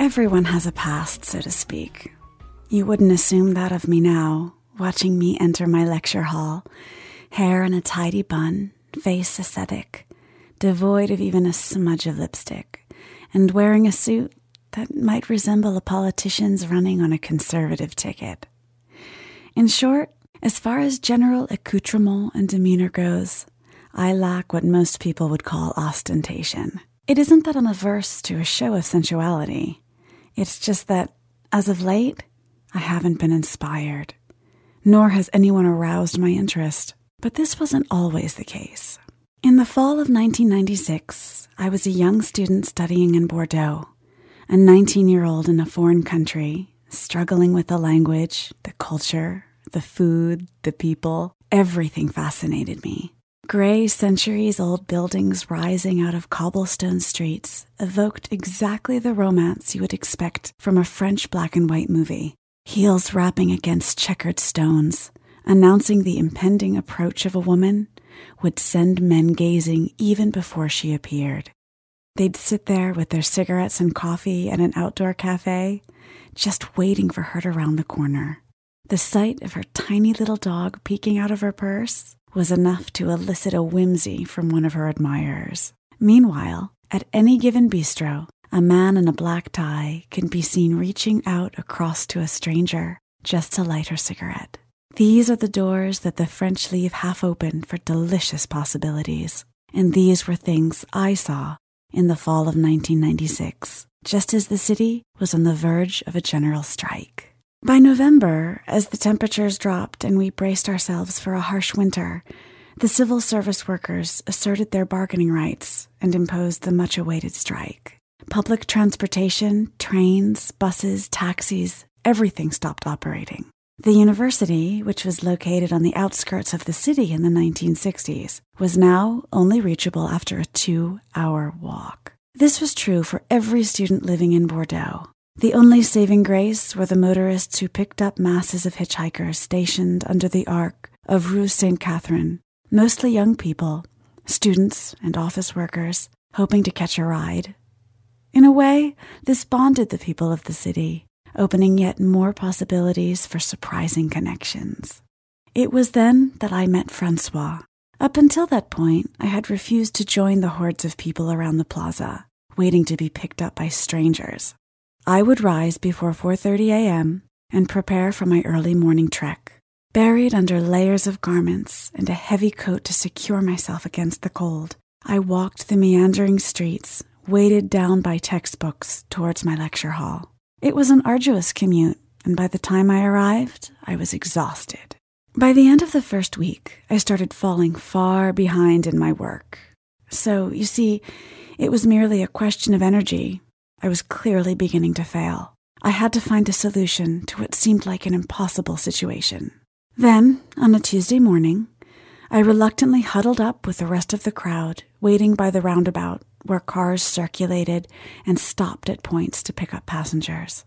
Everyone has a past, so to speak. You wouldn't assume that of me now, watching me enter my lecture hall, hair in a tidy bun, face ascetic, devoid of even a smudge of lipstick, and wearing a suit that might resemble a politician's running on a conservative ticket. In short, as far as general accoutrement and demeanor goes, I lack what most people would call ostentation. It isn't that I'm averse to a show of sensuality. It's just that, as of late, I haven't been inspired, nor has anyone aroused my interest. But this wasn't always the case. In the fall of 1996, I was a young student studying in Bordeaux, a 19 year old in a foreign country, struggling with the language, the culture, the food, the people. Everything fascinated me. Gray, centuries old buildings rising out of cobblestone streets evoked exactly the romance you would expect from a French black and white movie. Heels rapping against checkered stones, announcing the impending approach of a woman, would send men gazing even before she appeared. They'd sit there with their cigarettes and coffee at an outdoor cafe, just waiting for her to round the corner. The sight of her tiny little dog peeking out of her purse was enough to elicit a whimsy from one of her admirers. Meanwhile, at any given bistro, a man in a black tie can be seen reaching out across to a stranger just to light her cigarette. These are the doors that the French leave half open for delicious possibilities. And these were things I saw in the fall of 1996, just as the city was on the verge of a general strike. By November, as the temperatures dropped and we braced ourselves for a harsh winter, the civil service workers asserted their bargaining rights and imposed the much awaited strike. Public transportation, trains, buses, taxis, everything stopped operating. The university, which was located on the outskirts of the city in the 1960s, was now only reachable after a two hour walk. This was true for every student living in Bordeaux. The only saving grace were the motorists who picked up masses of hitchhikers stationed under the arc of Rue St. Catherine, mostly young people, students and office workers, hoping to catch a ride. In a way, this bonded the people of the city, opening yet more possibilities for surprising connections. It was then that I met Francois. Up until that point, I had refused to join the hordes of people around the plaza, waiting to be picked up by strangers. I would rise before 4:30 a.m. and prepare for my early morning trek. Buried under layers of garments and a heavy coat to secure myself against the cold, I walked the meandering streets, weighted down by textbooks, towards my lecture hall. It was an arduous commute, and by the time I arrived, I was exhausted. By the end of the first week, I started falling far behind in my work. So, you see, it was merely a question of energy I was clearly beginning to fail. I had to find a solution to what seemed like an impossible situation. Then, on a Tuesday morning, I reluctantly huddled up with the rest of the crowd, waiting by the roundabout where cars circulated and stopped at points to pick up passengers.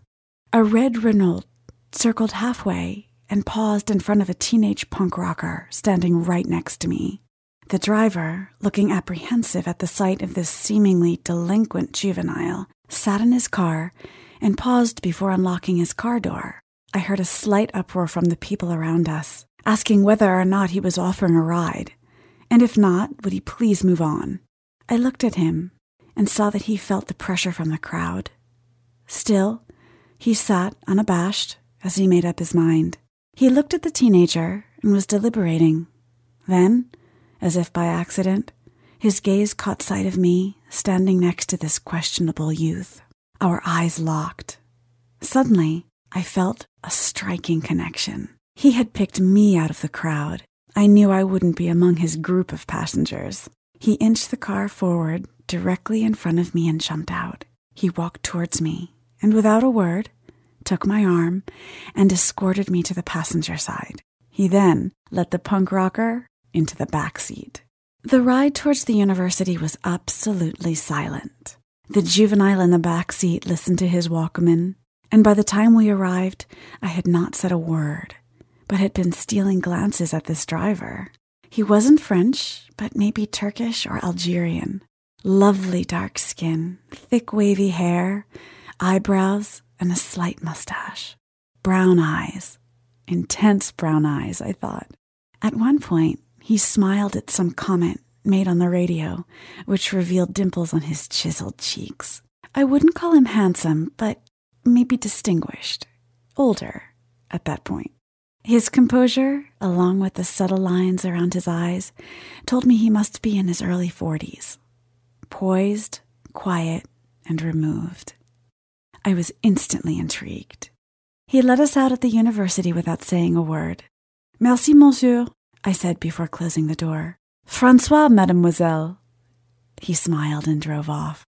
A red Renault circled halfway and paused in front of a teenage punk rocker standing right next to me. The driver, looking apprehensive at the sight of this seemingly delinquent juvenile, sat in his car, and paused before unlocking his car door. I heard a slight uproar from the people around us, asking whether or not he was offering a ride, and if not, would he please move on. I looked at him and saw that he felt the pressure from the crowd. Still, he sat unabashed as he made up his mind. He looked at the teenager and was deliberating. Then, as if by accident, his gaze caught sight of me, standing next to this questionable youth. Our eyes locked. Suddenly, I felt a striking connection. He had picked me out of the crowd. I knew I wouldn't be among his group of passengers. He inched the car forward directly in front of me and jumped out. He walked towards me and, without a word, took my arm and escorted me to the passenger side. He then let the punk rocker into the back seat. The ride towards the university was absolutely silent. The juvenile in the back seat listened to his Walkman, and by the time we arrived, I had not said a word, but had been stealing glances at this driver. He wasn't French, but maybe Turkish or Algerian. Lovely dark skin, thick wavy hair, eyebrows, and a slight mustache. Brown eyes. Intense brown eyes, I thought. At one point, he smiled at some comment made on the radio, which revealed dimples on his chiseled cheeks. I wouldn't call him handsome, but maybe distinguished. Older at that point. His composure, along with the subtle lines around his eyes, told me he must be in his early 40s. Poised, quiet, and removed. I was instantly intrigued. He led us out at the university without saying a word. Merci, monsieur, I said before closing the door. Francois, mademoiselle. He smiled and drove off.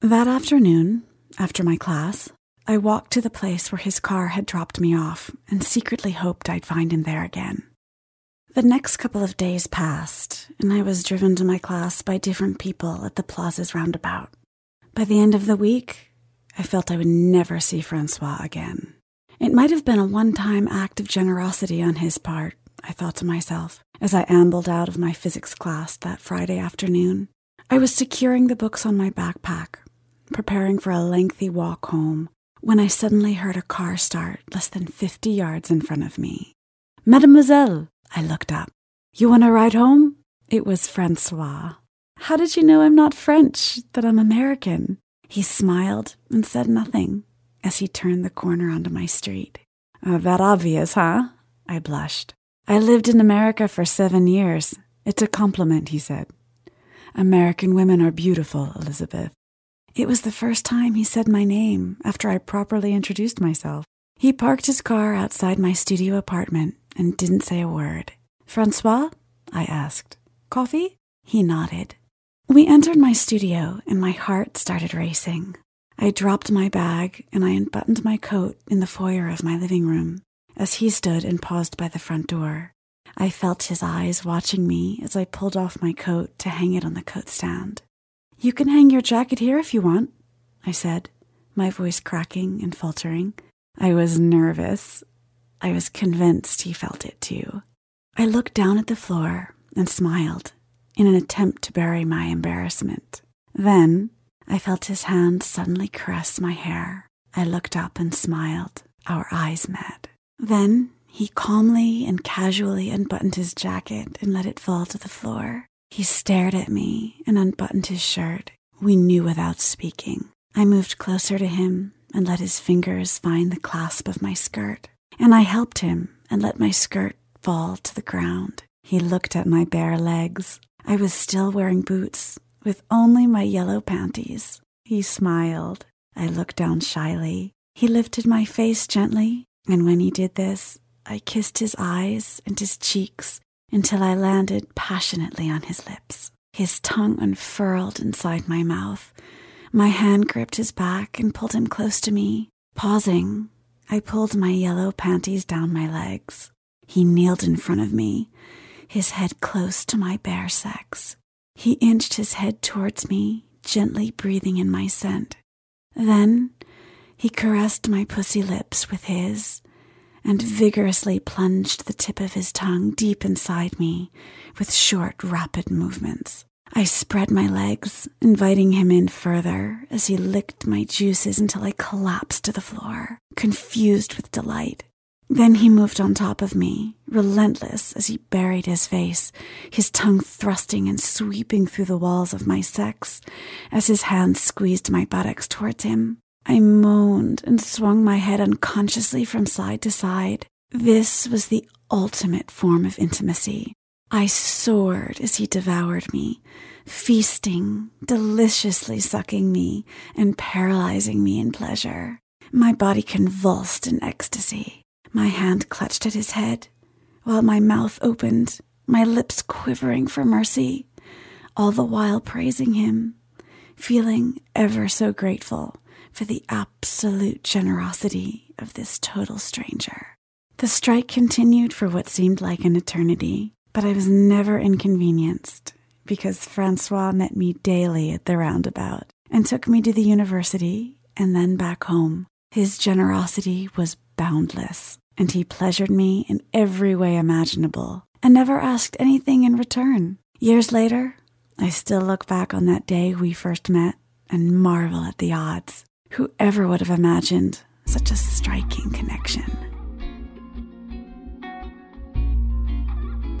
That afternoon, after my class, I walked to the place where his car had dropped me off and secretly hoped I'd find him there again. The next couple of days passed, and I was driven to my class by different people at the plaza's roundabout. By the end of the week, I felt I would never see Francois again. It might have been a one time act of generosity on his part, I thought to myself, as I ambled out of my physics class that Friday afternoon. I was securing the books on my backpack, preparing for a lengthy walk home, when I suddenly heard a car start less than 50 yards in front of me. Mademoiselle, I looked up. You want to ride home? It was Francois. How did you know I'm not French, that I'm American? He smiled and said nothing as he turned the corner onto my street. Uh, that obvious, huh? I blushed. I lived in America for seven years. It's a compliment, he said. American women are beautiful, Elizabeth. It was the first time he said my name after I properly introduced myself. He parked his car outside my studio apartment and didn't say a word. Francois? I asked. Coffee? He nodded. We entered my studio and my heart started racing. I dropped my bag and I unbuttoned my coat in the foyer of my living room as he stood and paused by the front door. I felt his eyes watching me as I pulled off my coat to hang it on the coat stand. You can hang your jacket here if you want, I said, my voice cracking and faltering. I was nervous. I was convinced he felt it too. I looked down at the floor and smiled in an attempt to bury my embarrassment. Then I felt his hand suddenly caress my hair. I looked up and smiled. Our eyes met. Then he calmly and casually unbuttoned his jacket and let it fall to the floor. He stared at me and unbuttoned his shirt. We knew without speaking. I moved closer to him and let his fingers find the clasp of my skirt. And I helped him and let my skirt fall to the ground. He looked at my bare legs. I was still wearing boots with only my yellow panties. He smiled. I looked down shyly. He lifted my face gently and when he did this, I kissed his eyes and his cheeks until I landed passionately on his lips. His tongue unfurled inside my mouth. My hand gripped his back and pulled him close to me. Pausing, I pulled my yellow panties down my legs. He kneeled in front of me, his head close to my bare sex. He inched his head towards me, gently breathing in my scent. Then he caressed my pussy lips with his and vigorously plunged the tip of his tongue deep inside me with short, rapid movements. I spread my legs, inviting him in further as he licked my juices until I collapsed to the floor, confused with delight. Then he moved on top of me, relentless as he buried his face, his tongue thrusting and sweeping through the walls of my sex as his hands squeezed my buttocks towards him. I moaned and swung my head unconsciously from side to side. This was the ultimate form of intimacy. I soared as he devoured me, feasting, deliciously sucking me, and paralyzing me in pleasure. My body convulsed in ecstasy. My hand clutched at his head, while my mouth opened, my lips quivering for mercy, all the while praising him, feeling ever so grateful for the absolute generosity of this total stranger. The strike continued for what seemed like an eternity, but I was never inconvenienced because Francois met me daily at the roundabout and took me to the university and then back home. His generosity was boundless, and he pleasured me in every way imaginable and never asked anything in return. Years later, I still look back on that day we first met and marvel at the odds. Whoever would have imagined such a striking connection?